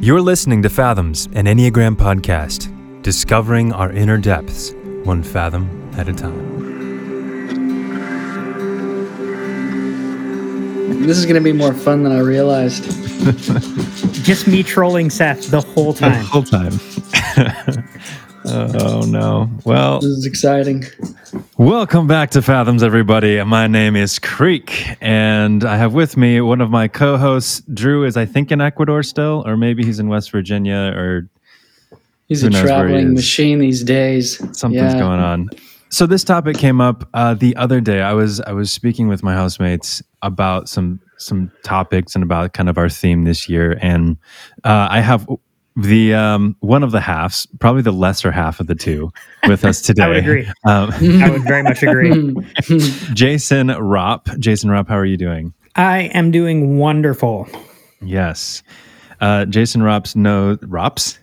You're listening to Fathoms, an Enneagram podcast, discovering our inner depths, one fathom at a time. This is going to be more fun than I realized. Just me trolling Seth the whole time. the whole time. oh no. Well, This is exciting. Welcome back to Fathoms, everybody. My name is Creek, and I have with me one of my co-hosts. Drew is, I think, in Ecuador still, or maybe he's in West Virginia, or He's a where he traveling machine these days. something's Yeah. going on. So this topic came up uh, the other day. I was I was speaking with my housemates about some some topics and about kind of our theme this year, and uh, I have the um, one of the halves, probably the lesser half of the two, with us today. I would agree. Um, I would very much agree. Jason Ropp. Jason Ropp, how are you doing? I am doing wonderful. Yes. Uh, Jason Rops knows Rops.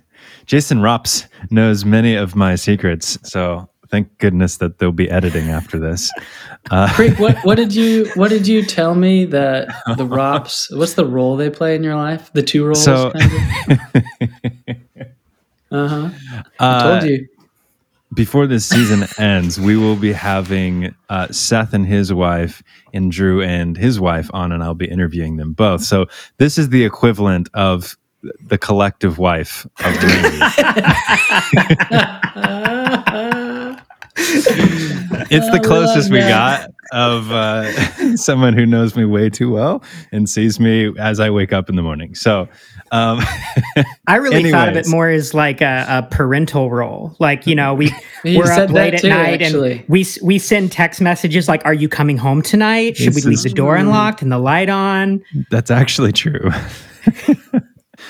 Jason Rops knows many of my secrets, so thank goodness that they'll be editing after this. Uh, Creek, what, what did you what did you tell me that the Rops? What's the role they play in your life? The two roles. so, uh huh. I uh, told you. before this season ends, we will be having uh, Seth and his wife, and Drew and his wife on, and I'll be interviewing them both. So this is the equivalent of the collective wife of me. it's the closest we got of uh, someone who knows me way too well and sees me as I wake up in the morning. So, um, I really thought of it more as like a, a parental role. Like, you know, we we're up late that at too, night actually. and we we send text messages like, "Are you coming home tonight? Should This we leave the door unlocked and the light on?" That's actually true.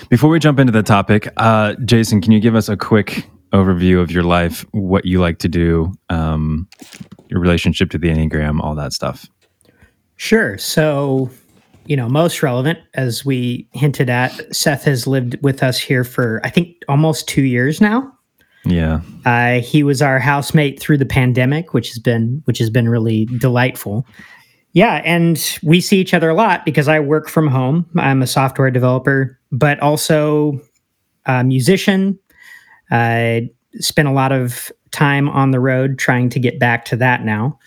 Before we jump into the topic, uh, Jason, can you give us a quick overview of your life, what you like to do, um, your relationship to the Enneagram, all that stuff? Sure. So, you know, most relevant, as we hinted at, Seth has lived with us here for I think almost two years now. Yeah. Uh, he was our housemate through the pandemic, which has been which has been really delightful. Yeah, and we see each other a lot because I work from home. I'm a software developer, but also a musician. I spent a lot of time on the road trying to get back to that now.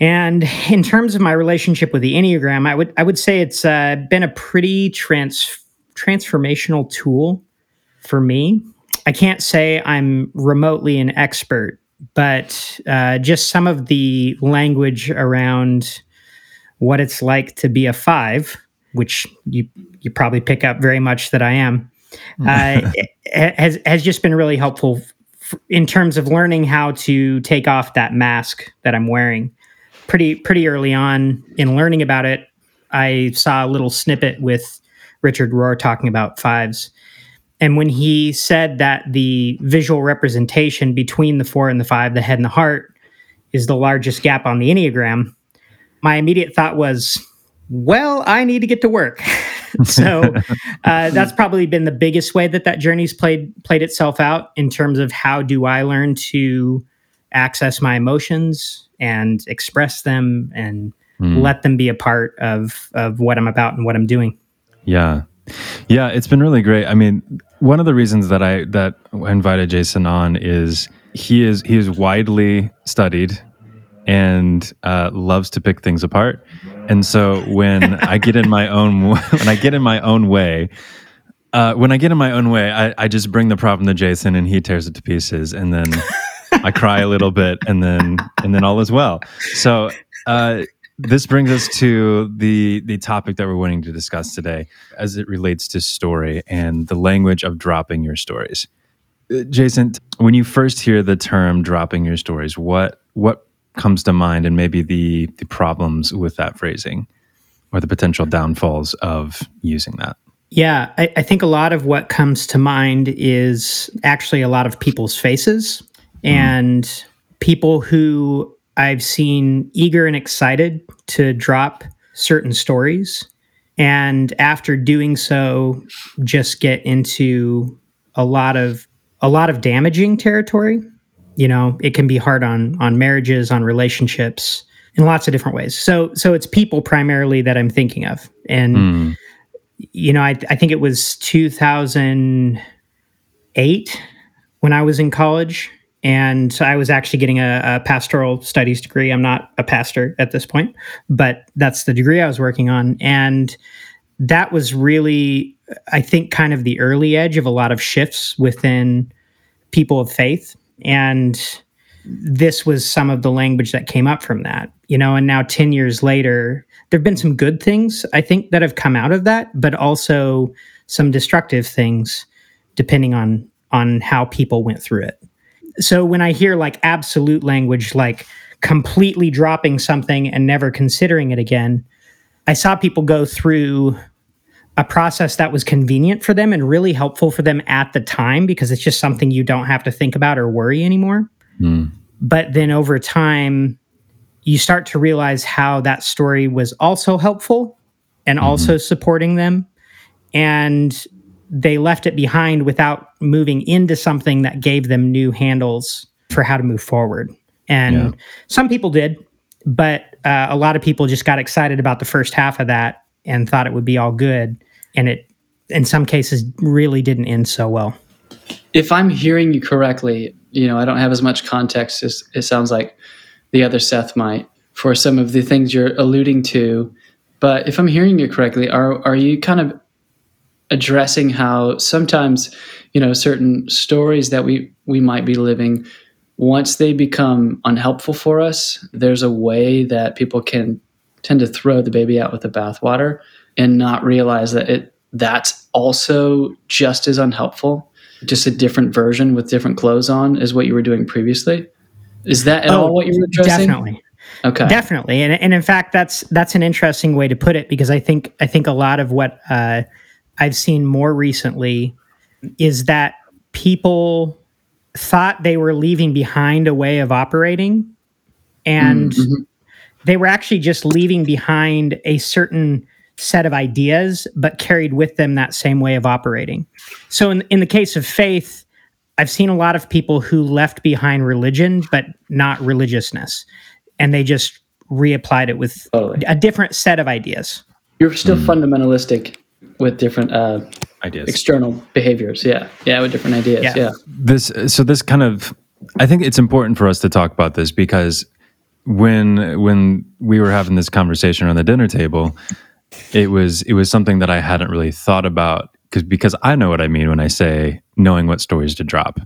And in terms of my relationship with the Enneagram, I would I would say it's uh, been a pretty trans transformational tool for me. I can't say I'm remotely an expert, but uh, just some of the language around what it's like to be a five, which you you probably pick up very much that I am, uh, has has just been really helpful f- in terms of learning how to take off that mask that I'm wearing. Pretty pretty early on in learning about it, I saw a little snippet with Richard Rohr talking about fives. And when he said that the visual representation between the four and the five, the head and the heart, is the largest gap on the Enneagram, my immediate thought was, well, I need to get to work. so uh, that's probably been the biggest way that that journey's played played itself out in terms of how do I learn to access my emotions and express them and Hmm. let them be a part of of what I'm about and what I'm doing. Yeah. Yeah, it's been really great. I mean, one of the reasons that I that I invited Jason on is he is he is widely studied and uh, loves to pick things apart. And so when I get in my own when I get in my own way, uh, when I get in my own way, I, I just bring the problem to Jason and he tears it to pieces, and then I cry a little bit, and then and then all is well. So uh, this brings us to the the topic that we're wanting to discuss today, as it relates to story and the language of dropping your stories. Uh, Jason, when you first hear the term "dropping your stories," what what comes to mind, and maybe the the problems with that phrasing, or the potential downfalls of using that? Yeah, I, I think a lot of what comes to mind is actually a lot of people's faces mm. and people who I've seen eager and excited to drop certain stories. And after doing so, just get into a lot of a lot of damaging territory. You know, it can be hard on on marriages, on relationships, in lots of different ways. So so it's people primarily that I'm thinking of. And Mm. you know, I, I think it was 2008 when I was in college. And I was actually getting a, a, pastoral studies degree. I'm not a pastor at this point, but that's the degree I was working on. And that was really, I think, kind of the early edge of a lot of shifts within people of faith. And this was some of the language that came up from that, you know, and now 10 years later, there have been some good things, I think, that have come out of that, but also some destructive things depending on on how people went through it. So when I hear like absolute language, like completely dropping something and never considering it again, I saw people go through a process that was convenient for them and really helpful for them at the time because it's just something you don't have to think about or worry anymore. Mm. But then over time, you start to realize how that story was also helpful and mm-hmm. also supporting them. And they left it behind without moving into something that gave them new handles for how to move forward. And yeah. some people did, but uh, a lot of people just got excited about the first half of that and thought it would be all good. And it, in some cases, really didn't end so well. If I'm hearing you correctly, you know, I don't have as much context as it sounds like the other Seth might for some of the things you're alluding to. But if I'm hearing you correctly, are are you kind of addressing how sometimes you know certain stories that we we might be living once they become unhelpful for us there's a way that people can tend to throw the baby out with the bathwater and not realize that it that's also just as unhelpful. Just a different version with different clothes on is what you were doing previously. Is that at oh, all what you were addressing? definitely. Okay. Definitely. And, and in fact that's that's an interesting way to put it because i think i think a lot of what uh, I've seen more recently is that people thought they were leaving behind a way of operating and mm-hmm. They were actually just leaving behind a certain set of ideas but carried with them that same way of operating so in, in the case of faith i've seen a lot of people who left behind religion but not religiousness and they just reapplied it with totally. a different set of ideas you're still mm. fundamentalistic with different uh, ideas, external behaviors. Yeah, yeah, with different ideas. Yeah. yeah. This so this kind of I think it's important for us to talk about this because when when we were having this conversation around the dinner table, it was it was something that I hadn't really thought about because because I know what I mean when I say knowing what stories to drop.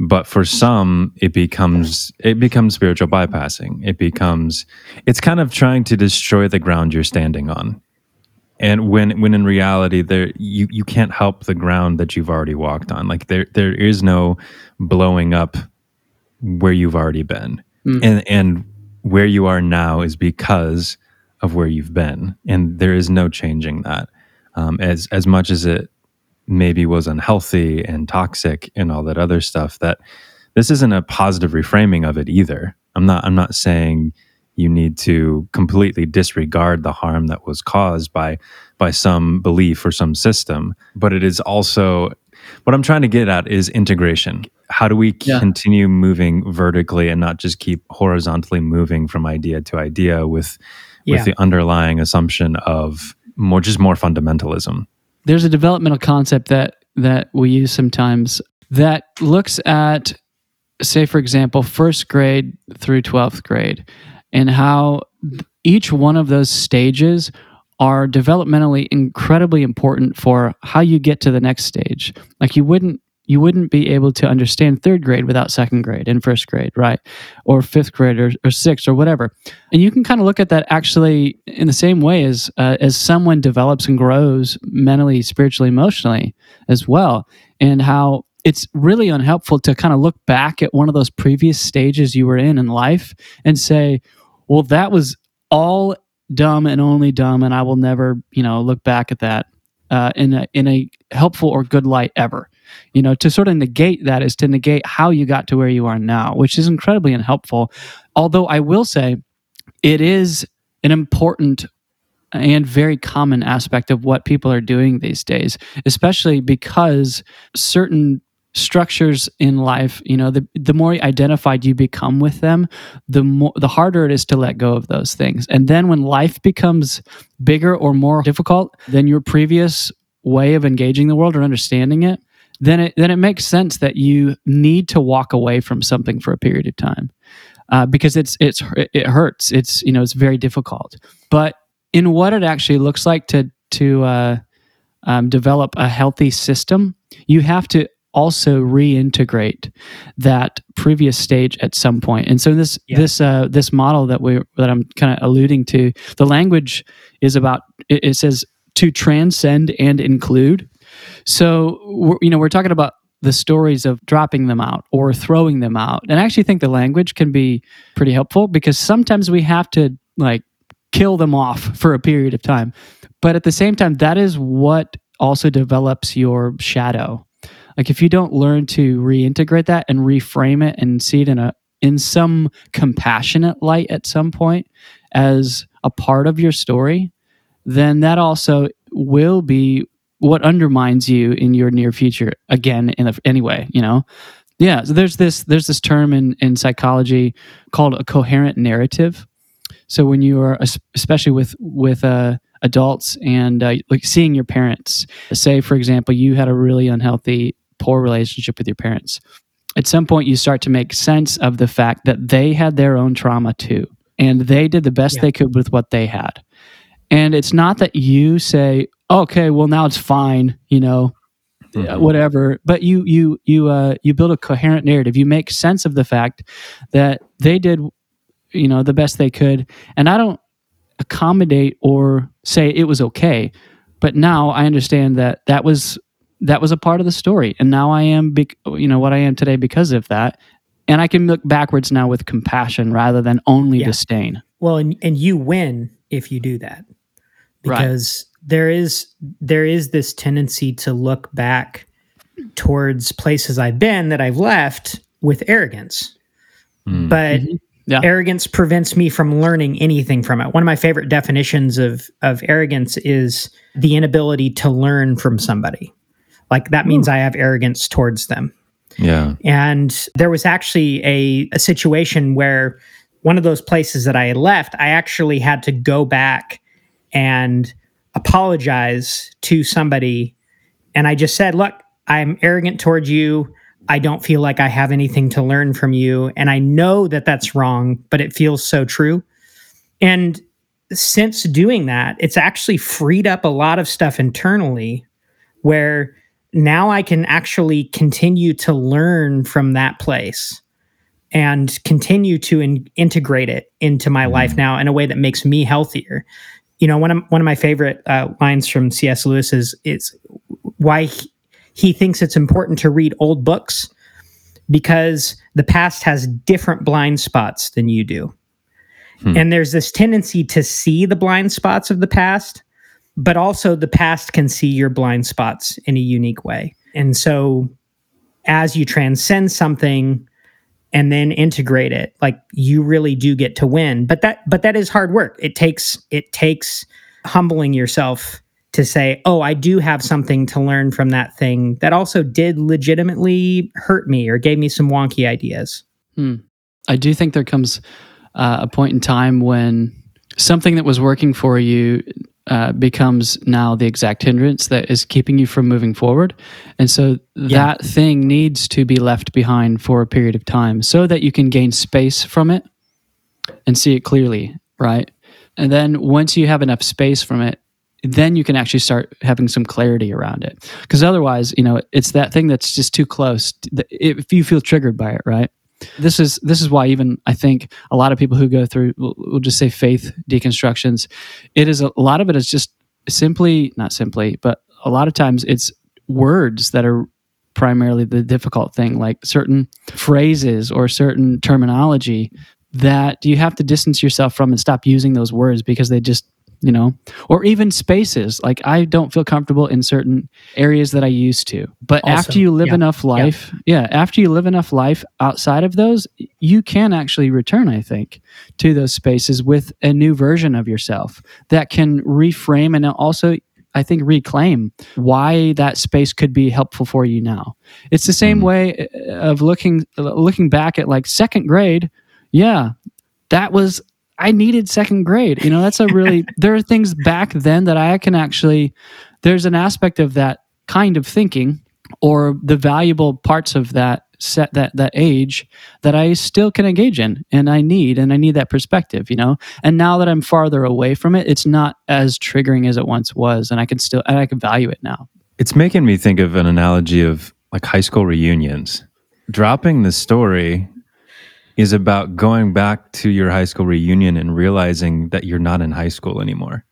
But for some, it becomes it becomes spiritual bypassing. It becomes it's kind of trying to destroy the ground you're standing on and when when in reality there you you can't help the ground that you've already walked on like there there is no blowing up where you've already been mm. and and where you are now is because of where you've been. And there is no changing that. Um, as as much as it maybe was unhealthy and toxic and all that other stuff that this isn't a positive reframing of it either. I'm not i'm not saying you need to completely disregard the harm that was caused by by some belief or some system but it is also what i'm trying to get at is integration. How do we yeah. continue moving vertically and not just keep horizontally moving from idea to idea with with the underlying assumption of more just more fundamentalism? There's a developmental concept that that we use sometimes that looks at say for example first grade through 12th grade and how each one of those stages are developmentally incredibly important for how you get to the next stage. Like you wouldn't you wouldn't be able to understand third grade without second grade and first grade, right? Or fifth grade or, or sixth or whatever. And you can kind of look at that actually in the same way as uh, as someone develops and grows mentally, spiritually, emotionally as well, and how it's really unhelpful to kind of look back at one of those previous stages you were in in life and say, well, that was all dumb and only dumb, and I will never, you know, look back at that uh, in a in a helpful or good light ever. You know, to sort of negate that is to negate how you got to where you are now, which is incredibly unhelpful. Although I will say, it is an important and very common aspect of what people are doing these days, especially because certain structures in life, you know, the the more identified you become with them, the more the harder it is to let go of those things. And then when life becomes bigger or more difficult than your previous way of engaging the world or understanding it, then it then it makes sense that you need to walk away from something for a period of time. Uh, because it's it's it hurts. It's you know it's very difficult. But in what it actually looks like to to uh, um, develop a healthy system, you have to also reintegrate that previous stage at some point. And so this yeah. this uh, this model that we that I'm kind of alluding to, the language is about it, it says to transcend and include. So you know we're talking about the stories of dropping them out or throwing them out. And I actually think the language can be pretty helpful because sometimes we have to like kill them off for a period of time. But at the same time, that is what also develops your shadow. Like if you don't learn to reintegrate that and reframe it and see it in a in some compassionate light at some point as a part of your story, then that also will be what undermines you in your near future again in a, anyway, you know. Yeah, so there's this there's this term in in psychology called a coherent narrative. So when you are especially with with uh adults and uh, like seeing your parents. Say, for example, you had a really unhealthy, poor relationship with your parents. At some point, you start to make sense of the fact that they had their own trauma too, and they did the best yeah. they could with what they had. And it's not that you say, "Okay, well now it's fine," you know, mm-hmm. whatever. But you you you uh, you build a coherent narrative. You make sense of the fact that they did, you know, the best they could. And I don't accommodate or say it was okay. But now I understand that that was that was a part of the story, and now I am, be, you know, what I am today because of that. And I can look backwards now with compassion rather than only yeah. disdain. Well, and and you win if you do that, because right. there is there is this tendency to look back towards places I've been that I've left with arrogance. Mm. But mm-hmm. Yeah. Arrogance prevents me from learning anything from it. One of my favorite definitions of of arrogance is the inability to learn from somebody. Like that means Ooh. I have arrogance towards them. Yeah. And there was actually a, a situation where one of those places that I left, I actually had to go back and apologize to somebody. And I just said, Look, I'm arrogant towards you. I don't feel like I have anything to learn from you. And I know that that's wrong, but it feels so true. And since doing that, it's actually freed up a lot of stuff internally where now I can actually continue to learn from that place and continue to in- integrate it into my life mm-hmm. now in a way that makes me healthier. You know, one of one of my favorite uh, lines from C.S. Lewis is, is why he, he thinks it's important to read old books because the past has different blind spots than you do. Hmm. And there's this tendency to see the blind spots of the past, but also the past can see your blind spots in a unique way. And so as you transcend something and then integrate it, like you really do get to win. But that but that is hard work. It takes it takes humbling yourself to say, oh, I do have something to learn from that thing that also did legitimately hurt me or gave me some wonky ideas. Hmm. I do think there comes uh, a point in time when something that was working for you uh, becomes now the exact hindrance that is keeping you from moving forward. And so yeah. that thing needs to be left behind for a period of time so that you can gain space from it and see it clearly, right? And then once you have enough space from it, then you can actually start having some clarity around it. Because otherwise, you know, it's that thing that's just too close. If you feel triggered by it, right? This is this is why even I think a lot of people who go through we'll, we'll just say faith deconstructions, it is a, a lot of it is just simply not simply, but a lot of times it's words that are primarily the difficult thing, like certain phrases or certain terminology that you have to distance yourself from and stop using those words because they just you know, or even spaces. Like I don't feel comfortable in certain areas that I used to. But after you live yeah, enough life, yeah. yeah, after you live enough life outside of those, you can actually return, I think, to those spaces with a new version of yourself that can reframe and also I think reclaim why that space could be helpful for you now. It's the same Mhm. way uh, of looking looking back at like second grade. Yeah, that was I needed second grade. You know, that's a really there are things back then that I can actually there's an aspect of that kind of thinking or the valuable parts of that set that that age that I still can engage in and I need and I need that perspective, you know. And now that I'm farther away from it, it's not as triggering as it once was and I can still and I can value it now. It's making me think of an analogy of like high school reunions. Dropping the story is about going back to your high school reunion and realizing that you're not in high school anymore.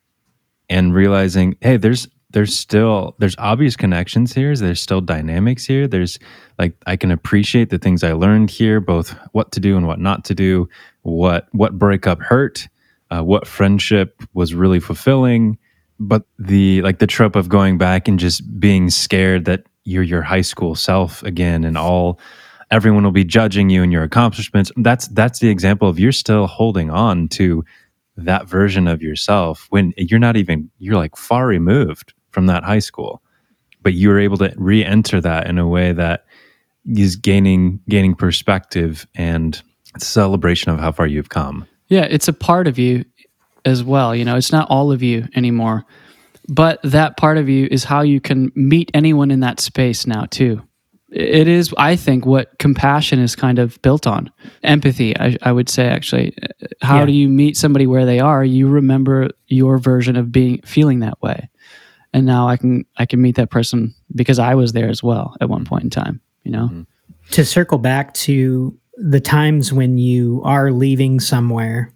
And realizing, hey, there's there's still there's obvious connections here. There's still dynamics here. There's like I can appreciate the things I learned here, both what to do and what not to do, what what breakup hurt, uh, what friendship was really fulfilling, but the like the trope of going back and just being scared that you're your high school self again and all everyone will be judging you and your accomplishments that's that's the example of you're still holding on to that version of yourself when you're not even you're like far removed from that high school but you were able to re-enter that in a way that is gaining gaining perspective and celebration of how far you've come Yeah, it's a part of you as well. You know, it's not all of you anymore. But that part of you is how you can meet anyone in that space now, too. It is, I think, what compassion is kind of built on. Empathy, I, I would say, actually. How Yeah. do you meet somebody where they are? You remember your version of being feeling that way. And now I can I can meet that person because I was there as well at one point in time, you know? Mm-hmm. to circle back to the times when you are leaving somewhere,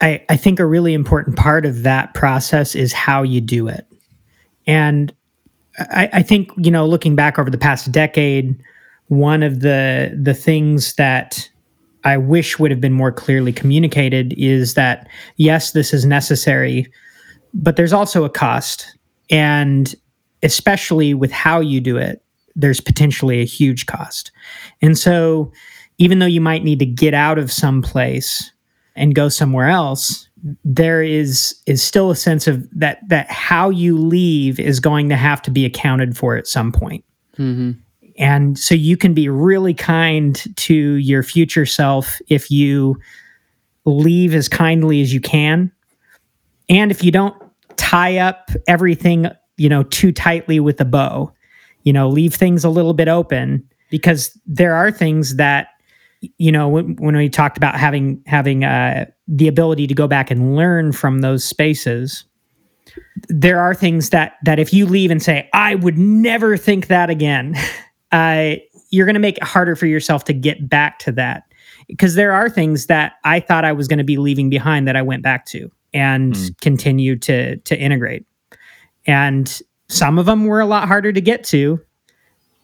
I, I think a really important part of that process is how you do it. And I, I think, you know, looking back over the past decade, one of the the things that I wish would have been more clearly communicated is that yes, this is necessary, but there's also a cost. And especially with how you do it, there's potentially a huge cost. And so, even though you might need to get out of some place and go somewhere else, there is is still a sense of that that how you leave is going to have to be accounted for at some point. Mm-hmm. And so you can be really kind to your future self if you leave as kindly as you can. And if you don't tie up everything, you know, too tightly with a bow, you know, leave things a little bit open because there are things that you know when, when we talked about having having uh, the ability to go back and learn from those spaces there are things that that if you leave and say i would never think that again uh, you're going to make it harder for yourself to get back to that because there are things that i thought i was going to be leaving behind that i went back to and Mm. continue to to integrate and some of them were a lot harder to get to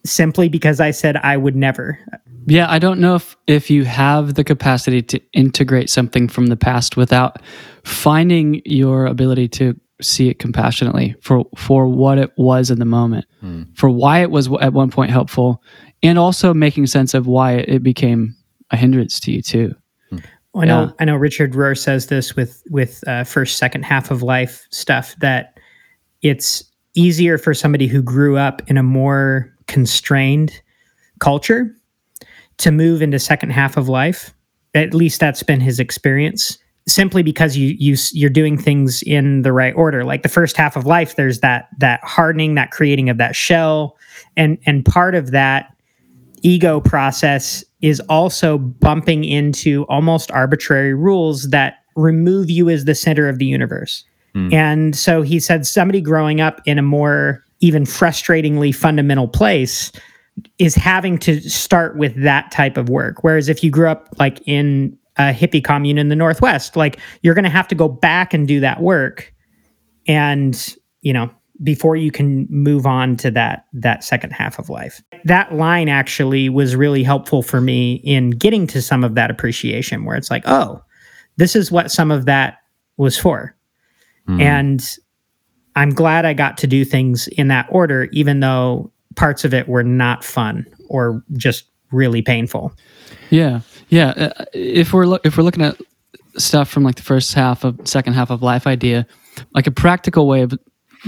simply because i said i would never Yeah, I don't know if if you have the capacity to integrate something from the past without finding your ability to see it compassionately for for what it was in the moment, Hmm. for why it was at one point helpful, and also making sense of why it became a hindrance to you too. I know, Yeah. I know. Richard Rohr says this with with uh, first, second half of life stuff that it's easier for somebody who grew up in a more constrained culture to move into second half of life. At least that's been his experience. Simply because you you you're doing things in the right order. Like the first half of life, there's that that hardening, that creating of that shell, and and part of that ego process is also bumping into almost arbitrary rules that remove you as the center of the universe. Hmm. And so he said somebody growing up in a more even frustratingly fundamental place is having to start with that type of work. Whereas if you grew up like in a hippie commune in the Northwest, like you're going to have to go back and do that work. And, you know, before you can move on to that that second half of life. That line actually was really helpful for me in getting to some of that appreciation where it's like, oh, this is what some of that was for. Hmm. And I'm glad I got to do things in that order, even though parts of it were not fun or just really painful. Yeah, yeah. Uh, if we're loo- if we're looking at stuff from like the first half of second half of life idea, like a practical way of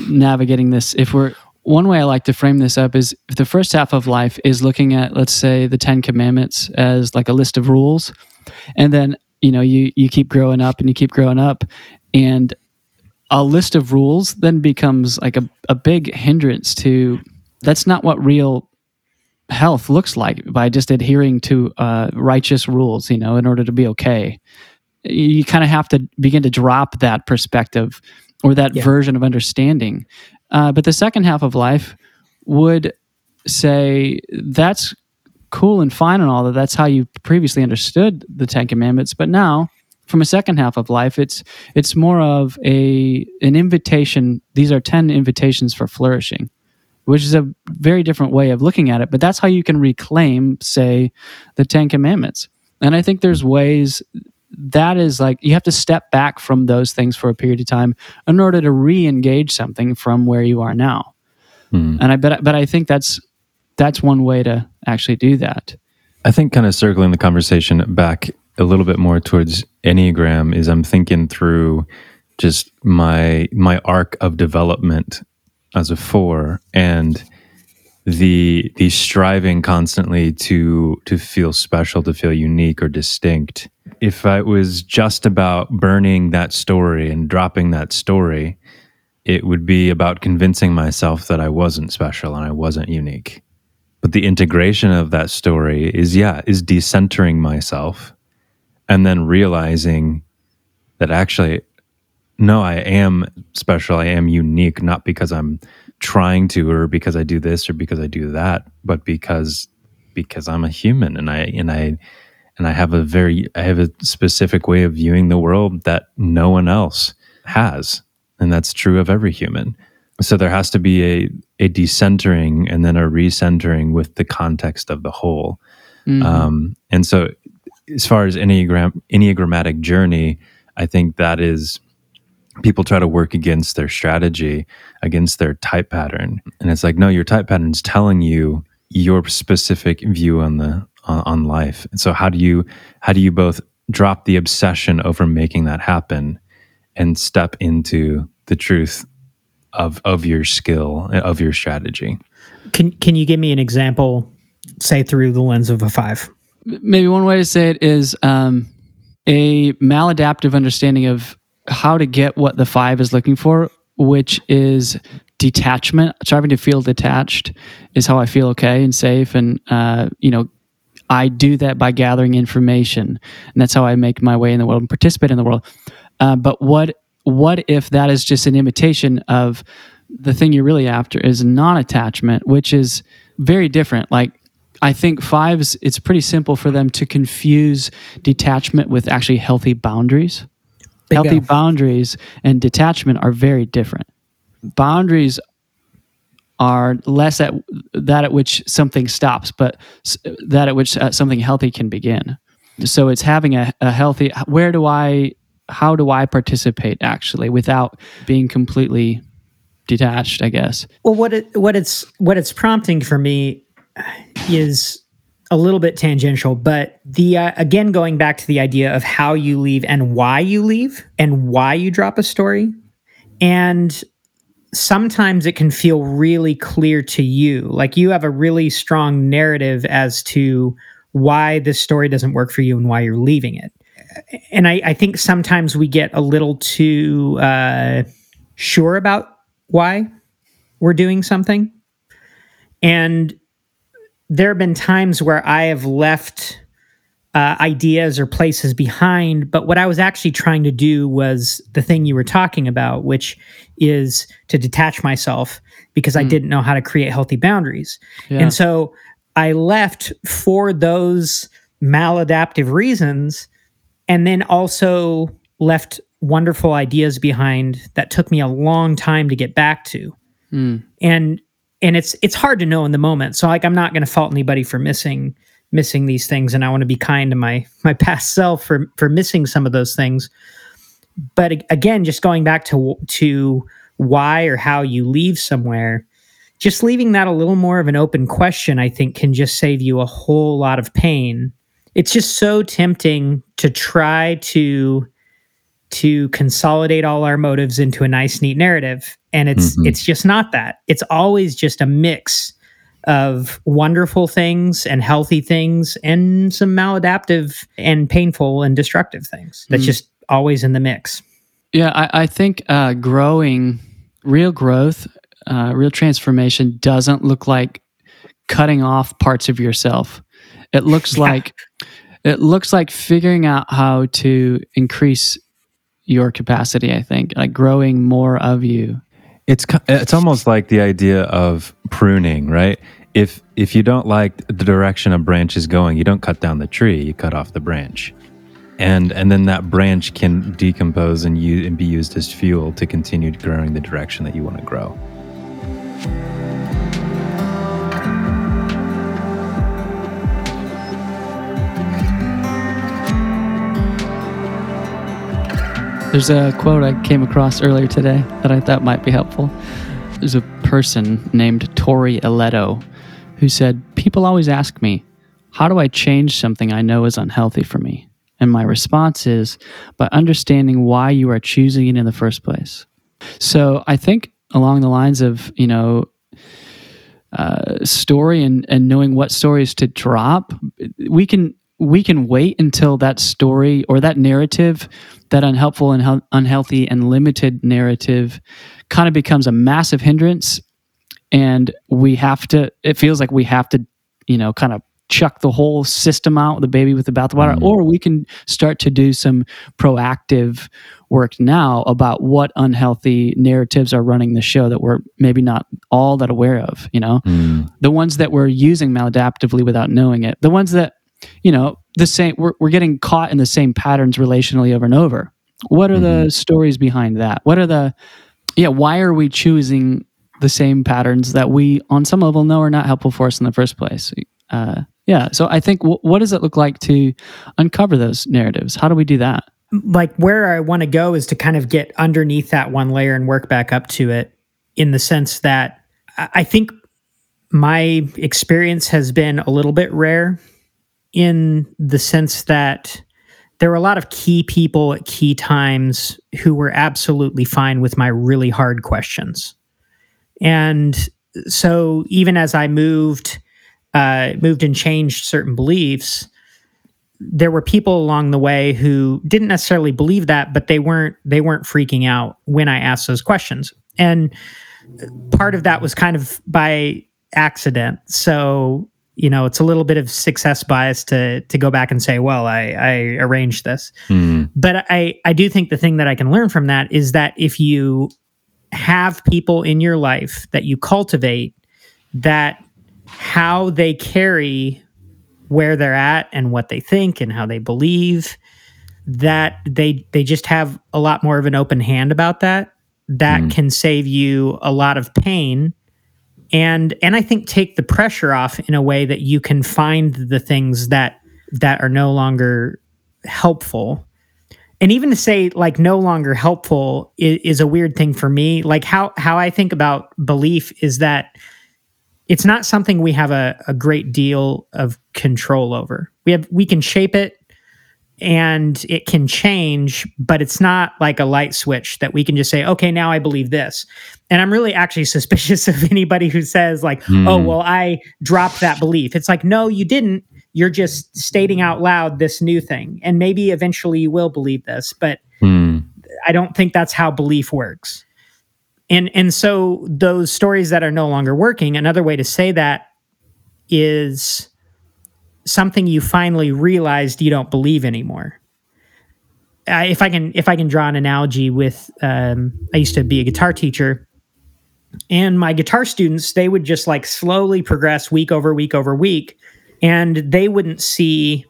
navigating this if we're one way I like to frame this up is if the first half of life is looking at, let's say, the Ten Commandments as like a list of rules, and then you know you you keep growing up and you keep growing up, and a list of rules then becomes like a, a big hindrance to. That's not what real health looks like by just adhering to uh, righteous rules, you know, in order to be okay. You kind of have to begin to drop that perspective or that Yeah. version of understanding. Uh, but the second half of life would say that's cool and fine and all that. That's how you previously understood the Ten Commandments. But now, from a second half of life, it's it's more of a an invitation. These are ten invitations for flourishing, which is a very different way of looking at it. But that's how you can reclaim, say, the Ten Commandments. And I think there's ways that is like you have to step back from those things for a period of time in order to re-engage something from where you are now. Hmm. And I bet, but I think that's that's one way to actually do that. I think kind of circling the conversation back a little bit more towards Enneagram is I'm thinking through just my my arc of development as a four and the the striving constantly to to feel special, to feel unique or distinct. If I was just about burning that story and dropping that story, it would be about convincing myself that I wasn't special and I wasn't unique but the integration of that story is yeah is decentering myself and then realizing that actually no i am special i am unique not because i'm trying to or because i do this or because i do that but because because i'm a human and i and i and i have a very i have a specific way of viewing the world that no one else has and that's true of every human so there has to be a a decentering and then a recentering with the context of the whole. Mhm. Um, and so, as far as enneagram enneagrammatic journey, I think that is people try to work against their strategy, against their type pattern, and it's like no, your type pattern is telling you your specific view on the on, on life. And so, how do you how do you both drop the obsession over making that happen and step into the truth of of your skill of your strategy Can can you give me an example, say through the lens of a five? Maybe one way to say it is um, a maladaptive understanding of how to get what the five is looking for, which is detachment. Striving to feel detached is how I feel okay and safe, and uh, you know, I do that by gathering information, and that's how I make my way in the world and participate in the world. Uh, but what what if that is just an imitation of the thing you're really after is non-attachment, which is very different. Like I think fives, it's pretty simple for them to confuse detachment with actually healthy boundaries. Bingo. Healthy boundaries and detachment are very different. Boundaries are less at that at which something stops, but that at which uh, something healthy can begin. So it's having a, a healthy. Where do I? How do I participate actually without being completely detached? I guess. Well, what it what it's what it's prompting for me is a little bit tangential, but the uh, again going back to the idea of how you leave and why you leave and why you drop a story, and sometimes it can feel really clear to you, like you have a really strong narrative as to why this story doesn't work for you and why you're leaving it. And I, I think sometimes we get a little too uh, sure about why we're doing something. And there have been times where I have left uh, ideas or places behind, but what I was actually trying to do was the thing you were talking about, which is to detach myself because I Mm. didn't know how to create healthy boundaries. Yeah. And so I left for those maladaptive reasons and then also left wonderful ideas behind that took me a long time to get back to Mm. and and it's it's hard to know in the moment. So like i'm not going to fault anybody for missing missing these things and i want to be kind to my my past self for for missing some of those things. But again just going back to to why or how you leave somewhere just leaving that a little more of an open question i think can just save you a whole lot of pain. It's just so tempting to try to to consolidate all our motives into a nice neat narrative and it's Mhm. it's just not that it's always just a mix of wonderful things and healthy things and some maladaptive and painful and destructive things that's Mm. just always in the mix Yeah, I, I think uh, growing, real growth, uh, real transformation doesn't look like cutting off parts of yourself. It looks Yeah. like it looks like figuring out how to increase your capacity. I think like growing more of you. It's it's almost like the idea of pruning, right? If if you don't like the direction a branch is going, you don't cut down the tree, you cut off the branch. And and then that branch can decompose and, u- and be used as fuel to continue growing the direction that you want to grow. There's a quote I came across earlier today that I thought might be helpful. There's a person named Tori Aledo who said, People always ask me, how do I change something I know is unhealthy for me? And my response is by understanding why you are choosing it in the first place. So I think along the lines of, you know, uh, story and, and knowing what stories to drop, we can we can wait until that story or that narrative, that unhelpful and unhealthy and limited narrative, kind of becomes a massive hindrance, and we have to. It feels like we have to, you know, kind of chuck the whole system out, the baby with the bathwater, Mhm. or we can start to do some proactive work now about what unhealthy narratives are running the show that we're maybe not all that aware of. You know, Mm. the ones that we're using maladaptively without knowing it, the ones that, you know, the same, we're, we're getting caught in the same patterns relationally over and over. What are the stories behind that? What are the, yeah, why are we choosing the same patterns that we, on some level, know are not helpful for us in the first place? Uh, yeah. So I think, w- what does it look like to uncover those narratives? How do we do that? like where I want to go is to kind of get underneath that one layer and work back up to it in the sense that I I think my experience has been a little bit rare in the sense that there were a lot of key people at key times who were absolutely fine with my really hard questions. And so even as I moved uh, moved and changed certain beliefs, there were people along the way who didn't necessarily believe that, but they weren't they weren't freaking out when I asked those questions. And part of that was kind of by accident. So, you know, it's a little bit of success bias to to go back and say, well, I, I arranged this. Mm. But I, I do think the thing that I can learn from that is that if you have people in your life that you cultivate that how they carry where they're at and what they think and how they believe that they they just have a lot more of an open hand about that that Mm. can save you a lot of pain and and I think take the pressure off in a way that you can find the things that that are no longer helpful. And even to say like no longer helpful is, is a weird thing for me. Like how how i think about belief is that it's not something we have a, a great deal of control over. We have we can shape it and it can change but it's not like a light switch that we can just say okay now i believe this and i'm really actually suspicious of anybody who says like oh Hmm. well i dropped that belief it's like no you didn't you're just stating out loud this new thing and maybe eventually you will believe this but Mm. I don't think that's how belief works. And and so those stories that are no longer working, another way to say that is something you finally realized you don't believe anymore. Uh, if I can if I can draw an analogy with um, I used to be a guitar teacher and my guitar students they would just like slowly progress week over week over week and they wouldn't see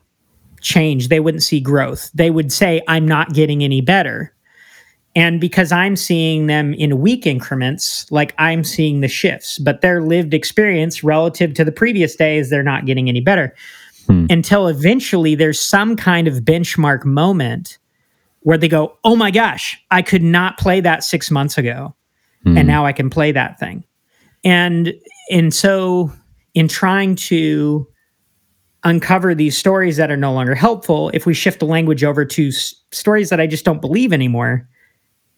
change. They wouldn't see growth. They would say i'm not getting any better. And because i'm seeing them in week increments like i'm seeing the shifts but their lived experience relative to the previous days they're not getting any better Hmm. until eventually there's some kind of benchmark moment where they go oh my gosh i could not play that 6 months ago Mm. and now I can play that thing. And and so in trying to uncover these stories that are no longer helpful, if we shift the language over to s- stories that I just don't believe anymore,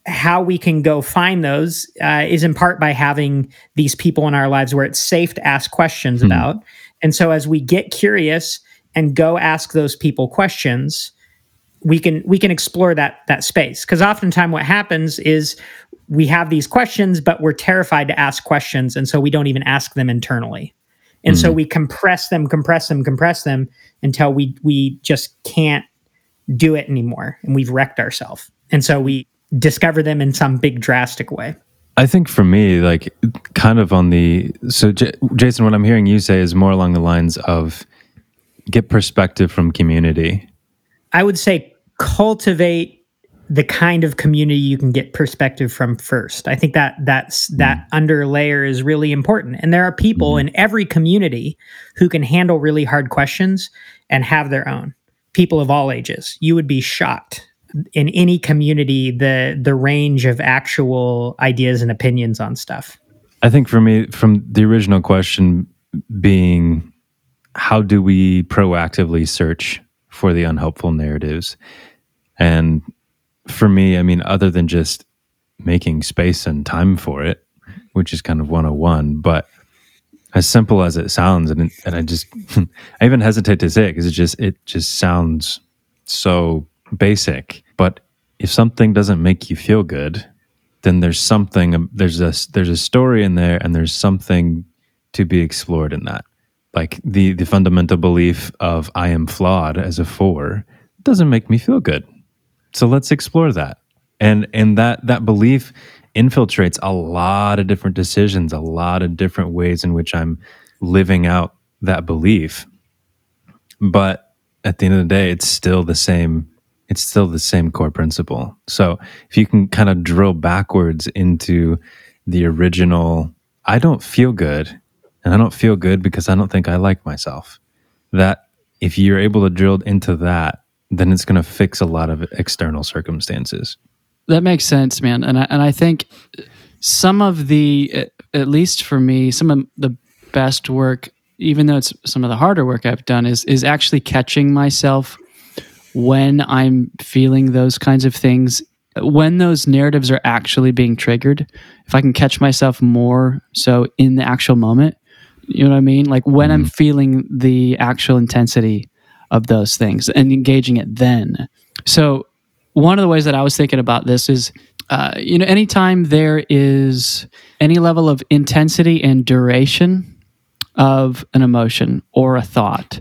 how we can go find those uh, is in part by having these people in our lives where it's safe to ask questions Hmm. about. And so as we get curious and go ask those people questions, we can we can explore that that space. Because oftentimes what happens is we have these questions, but we're terrified to ask questions, and so we don't even ask them internally. And so mm-hmm. we compress them, compress them, compress them until we we just can't do it anymore, and we've wrecked ourselves. And so we discover them in some big drastic way. I think for me, like kind of on the so J- Jason, what I'm hearing you say is more along the lines of get perspective from community. I would say cultivate the kind of community you can get perspective from first. I think that that's mm-hmm. that under layer is really important. And there are people mm-hmm. in every community who can handle really hard questions and have their own. People of all ages. You would be shocked in any community the the range of actual ideas and opinions on stuff. I think for me, from the original question being, how do we proactively search for the unhelpful narratives? And for me, I mean, other than just making space and time for it, which is kind of 101, but as simple as it sounds, and, and I just, I even hesitate to say it because it just, it just sounds so basic. But if something doesn't make you feel good, then there's something there's a there's a story in there and there's something to be explored in that. Like the the fundamental belief of i am flawed as a four doesn't make me feel good. So let's explore that. And and that that belief infiltrates a lot of different decisions a lot of different ways in which i'm living out that belief. But at the end of the day it's still the same it's still the same core principle. So if you can kind of drill backwards into the original, I don't feel good, and I don't feel good because I don't think I like myself. That if you're able to drill into that, then it's going to fix a lot of external circumstances. That makes sense, man. And I, and I think some of the, at least for me, some of the best work, even though it's some of the harder work I've done, is is actually catching myself when I'm feeling those kinds of things. When those narratives are actually being triggered, if I can catch myself more so in the actual moment, you know what I mean? Like when I'm feeling the actual intensity of those things and engaging it then. So one of the ways that I was thinking about this is, uh, you know, anytime there is any level of intensity and duration of an emotion or a thought,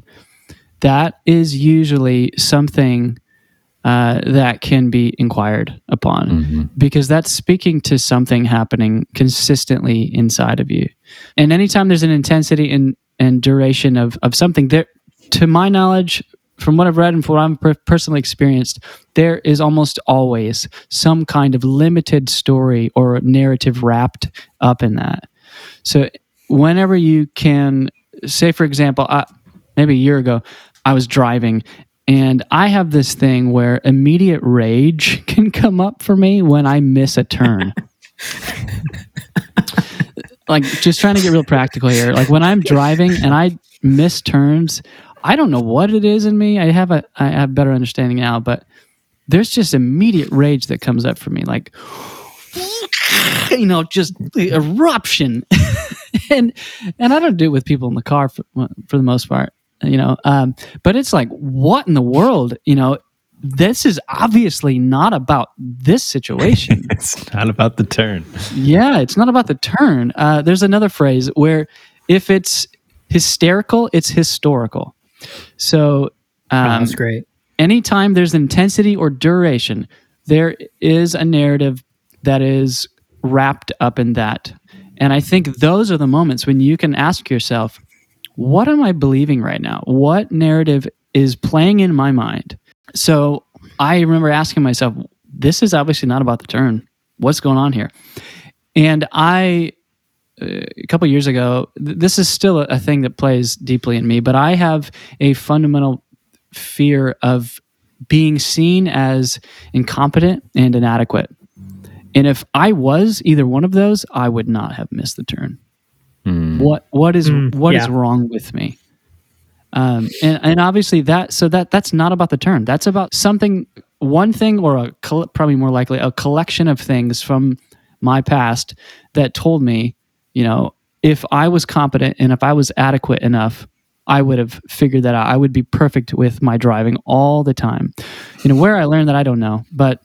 that is usually something uh, that can be inquired upon because that's speaking to something happening consistently inside of you. And anytime there's an intensity and, and duration of, of something, there, to my knowledge, from what I've read and from what I've per- personally experienced, there is almost always some kind of limited story or narrative wrapped up in that. So, whenever you can, say, for example, I, maybe a year ago, I was driving and I have this thing where immediate rage can come up for me when I miss a turn. like, just trying to get real practical here. Like, when I'm driving and I miss turns, I don't know what it is in me. I have a I have better understanding now, but there's just immediate rage that comes up for me, like you know, just the eruption. and and I don't do it with people in the car for, for the most part, you know. Um, but it's like, what in the world, you know? This is obviously not about this situation. It's not about the turn. Yeah, it's not about the turn. Uh, there's another phrase where if it's hysterical, it's historical. So, Oh, um, that's great. anytime there's intensity or duration, there is a narrative that is wrapped up in that. And I think those are the moments when you can ask yourself, what am I believing right now? What narrative is playing in my mind? So I remember asking myself, this is obviously not about the turn. What's going on here? And I, a uh, a couple years ago, th- this is still a thing that plays deeply in me, but I have a fundamental fear of being seen as incompetent and inadequate. And if I was either one of those, I would not have missed the turn. Hmm. What what is Mm, what is yeah. wrong with me? Um, and, and obviously that so that that's not about the turn. That's about something, one thing, or a col- probably more likely a collection of things from my past that told me, you know, if I was competent and if I was adequate enough, I would have figured that out. I would be perfect with my driving all the time. You know, where I learned that I don't know, but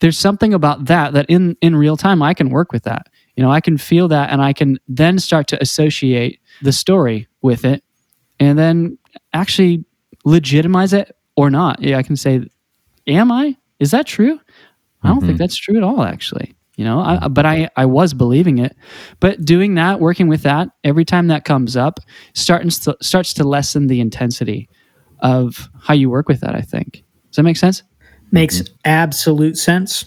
there's something about that that in in real time I can work with that. You know, I can feel that and I can then start to associate the story with it and then actually legitimize it or not. Yeah, I can say, Am I? Is that true? I don't Mhm. think that's true at all, actually. You know, I, but I, I was believing it. But doing that, working with that, every time that comes up, starts to, starts to lessen the intensity of how you work with that, I think. Does that make sense? Makes absolute sense.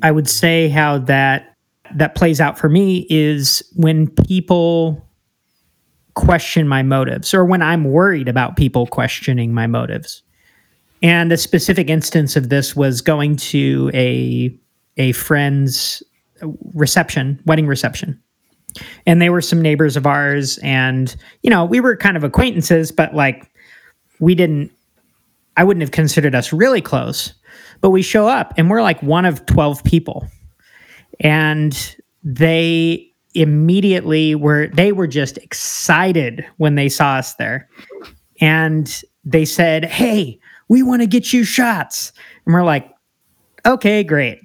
I would say how that that plays out for me is when people question my motives or when I'm worried about people questioning my motives. And a specific instance of this was going to a a friend's reception, wedding reception. And they were some neighbors of ours and you know, we were kind of acquaintances but like we didn't I wouldn't have considered us really close. But we show up and we're like one of 12 people. And they immediately were they were just excited when they saw us there. And they said, "Hey, we want to get you shots." And we're like, "Okay, great."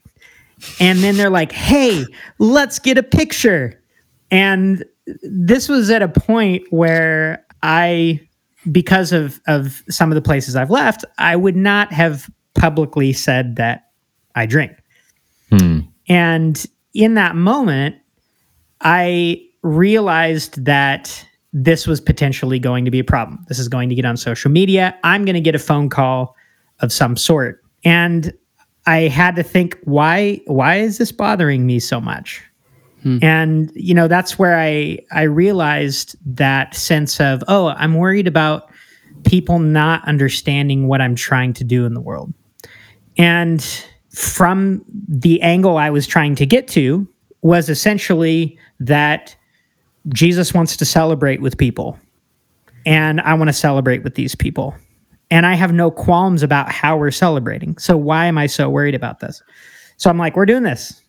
And then they're like, "Hey, let's get a picture." And this was at a point where I because of of some of the places I've left, I would not have publicly said that I drink. Hmm. And in that moment, I realized that this was potentially going to be a problem. This is going to get on social media. I'm going to get a phone call of some sort. And I had to think why why is this bothering me so much? Hmm. And you know, that's where I I realized that sense of, oh, I'm worried about people not understanding what I'm trying to do in the world. And from the angle I was trying to get to was essentially that Jesus wants to celebrate with people. And I want to celebrate with these people. And I have no qualms about how we're celebrating. So why am I so worried about this? So I'm like, we're doing this.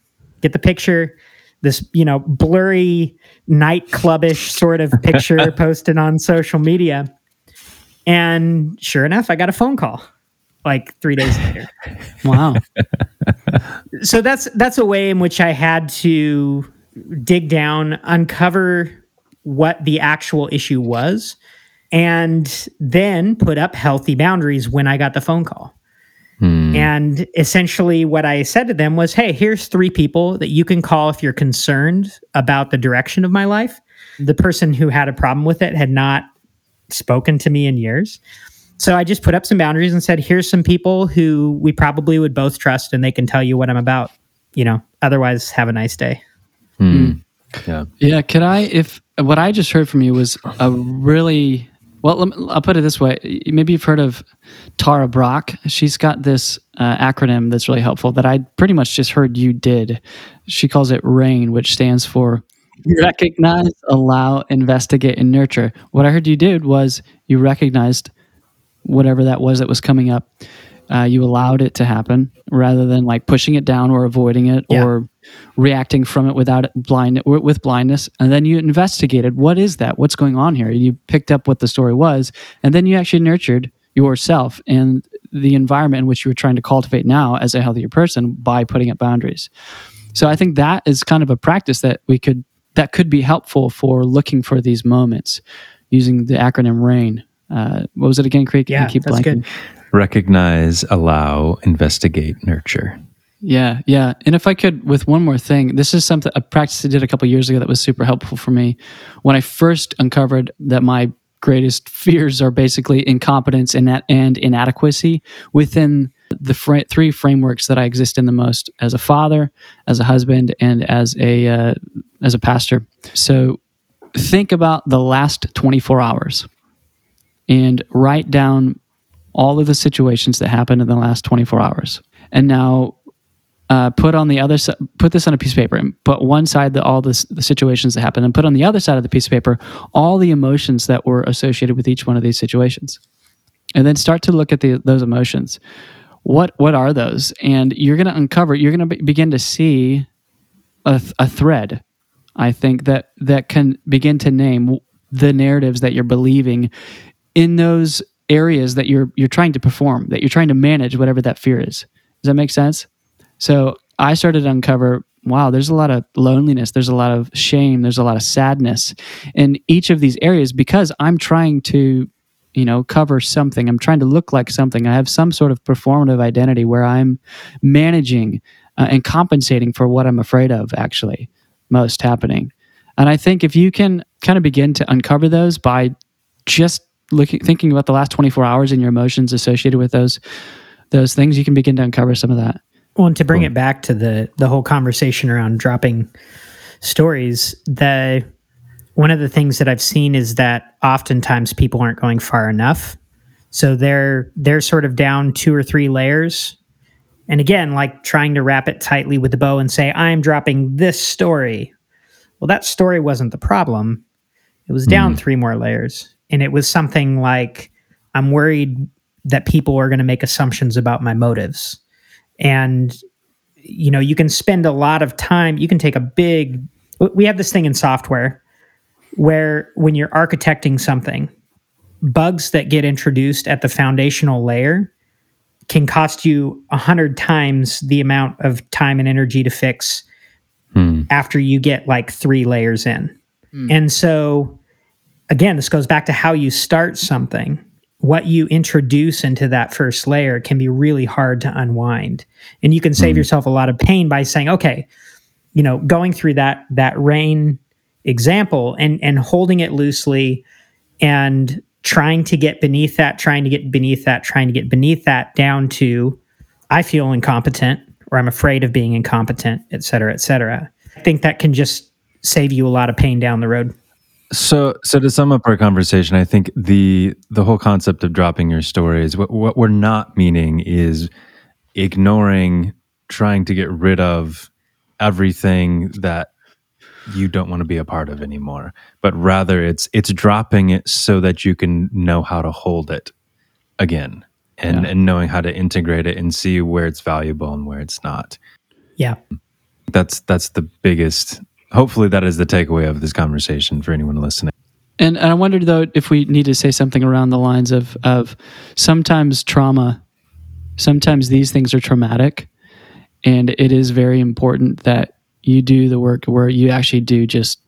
Get the picture, this, you know, blurry nightclubish sort of picture posted on social media. And sure enough, I got a phone call like three days later Wow. so that's that's a way in which I had to dig down, uncover what the actual issue was, and then put up healthy boundaries when I got the phone call. Hmm. And essentially, what I said to them was, Hey, here's three people that you can call if you're concerned about the direction of my life. The person who had a problem with it had not spoken to me in years. So I just put up some boundaries and said, Here's some people who we probably would both trust and they can tell you what I'm about. You know, otherwise, have a nice day. Hmm. Yeah. Yeah, could I? If what I just heard from you was a really well, let me- I'll put it this way. Maybe you've heard of Tara Brach. She's got this uh, acronym that's really helpful that I pretty much just heard you did. She calls it RAIN, which stands for recognize, allow, investigate, and nurture. What I heard you did was you recognized whatever that was that was coming up. Uh, you allowed it to happen rather than like pushing it down or avoiding it Yeah. or reacting from it without it blind with blindness. And then you investigated what is that? What's going on here? You picked up what the story was, and then you actually nurtured yourself and the environment in which you were trying to cultivate now as a healthier person by putting up boundaries. So I think that is kind of a practice that we could that could be helpful for looking for these moments using the acronym RAIN. Uh, what was it again, Creek? I Yeah, keep that's blanking. good. Recognize, allow, investigate, nurture. Yeah, yeah. And if I could, with one more thing, this is something a practice I did a couple years ago that was super helpful for me. When I first uncovered that my greatest fears are basically incompetence and that and inadequacy within the fra- three frameworks that I exist in the most as a father, as a husband, and as a uh, as a pastor. So think about the last 24 hours and write down all of the situations that happened in the last 24 hours. And now uh, put on the other put this on a piece of paper and put one side the, all this, the situations that happened and put on the other side of the piece of paper all the emotions that were associated with each one of these situations. And then start to look at the, those emotions. What, what are those? And you're going to uncover, you're going to be, begin to see a, a thread, I think, that, that can begin to name the narratives that you're believing in those areas that you're you're trying to perform, that you're trying to manage whatever that fear is. Does that make sense? So I started to uncover wow, there's a lot of loneliness, there's a lot of shame, there's a lot of sadness in each of these areas because I'm trying to, you know, cover something. I'm trying to look like something. I have some sort of performative identity where I'm managing uh, and compensating for what I'm afraid of, actually, most happening. And I think if you can kind of begin to uncover those by just looking, thinking about the last 24 hours and your emotions associated with those, those things, you can begin to uncover some of that. Well, and to bring it back to the the whole conversation around dropping stories, the one of the things that I've seen is that oftentimes people aren't going far enough. So they're they're sort of down two or three layers. And again, like trying to wrap it tightly with the bow and say, I'm dropping this story. Well, that story wasn't the problem. It was down mm. three more layers. And it was something like, I'm worried that people are going to make assumptions about my motives and you know you can spend a lot of time you can take a big we have this thing in software where when you're architecting something bugs that get introduced at the foundational layer can cost you a hundred times the amount of time and energy to fix hmm. after you get like three layers in hmm. and so again this goes back to how you start something. What you introduce into that first layer can be really hard to unwind. And you can save mm-hmm. yourself a lot of pain by saying okay you know going through that that rain example and and holding it loosely and trying to get beneath that trying to get beneath that trying to get beneath that down to i feel incompetent or i'm afraid of being incompetent et cetera et cetera. I think that can just save you a lot of pain down the road so, so to sum up our conversation, I think the the whole concept of dropping your stories, what what we're not meaning is ignoring, trying to get rid of everything that you don't want to be a part of anymore, but rather it's it's dropping it so that you can know how to hold it again, and yeah. and knowing how to integrate it and see where it's valuable and where it's not. Yeah, that's that's the biggest hopefully that is the takeaway of this conversation for anyone listening. And, and I wondered though if we need to say something around the lines of of sometimes trauma, sometimes these things are traumatic, and it is very important that you do the work where you actually do just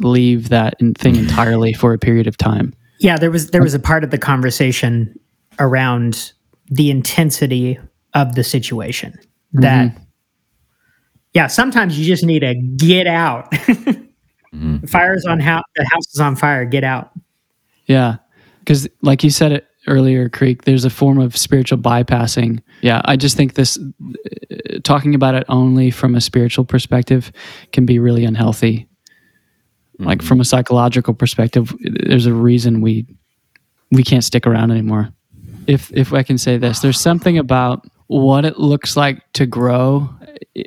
leave that thing entirely for a period of time. Yeah, there was there was a part of the conversation around the intensity of the situation that mm-hmm yeah, sometimes you just need to get out. mm-hmm. Fire's on house, the house is on fire. Get out. Yeah, because like you said it earlier, Creek. There's a form of spiritual bypassing. Yeah, I just think this uh, talking about it only from a spiritual perspective can be really unhealthy. Mm-hmm. Like from a psychological perspective, there's a reason we we can't stick around anymore. If if I can say this, there's something about what it looks like to grow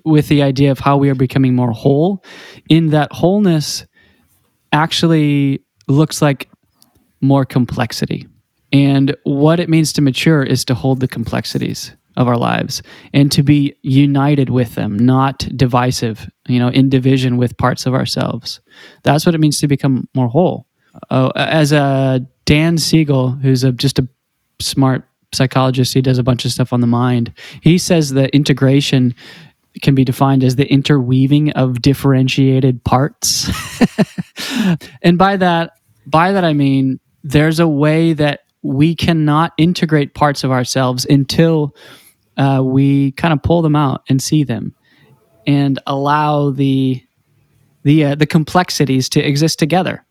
with the idea of how we are becoming more whole, in that wholeness actually looks like more complexity. And what it means to mature is to hold the complexities of our lives and to be united with them, not divisive, you know, in division with parts of ourselves. That's what it means to become more whole. Uh, as a Dan Siegel, who's a, just a smart psychologist, he does a bunch of stuff on the mind. He says that integration can be defined as the interweaving of differentiated parts. and by that, by that I mean there's a way that we cannot integrate parts of ourselves until uh, we kind of pull them out and see them, and allow the the uh, the complexities to exist together.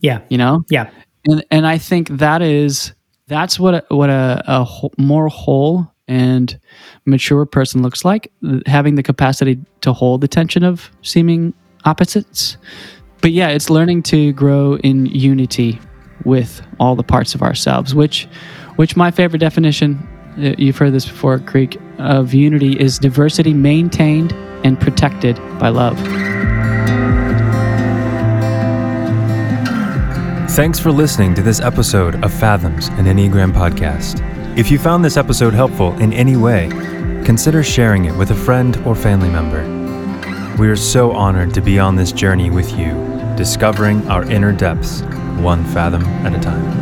Yeah, you know. Yeah, and and I think that is that's what a, what a, a more whole and mature person looks like, having the capacity to hold the tension of seeming opposites. But yeah, it's learning to grow in unity with all the parts of ourselves, which which my favorite definition uh, you've heard this before, Creek, of unity is diversity maintained and protected by love. Thanks for listening to this episode of Fathoms, an Enneagram podcast. If you found this episode helpful in any way, consider sharing it with a friend or family member. We are so honored to be on this journey with you, discovering our inner depths, one fathom at a time.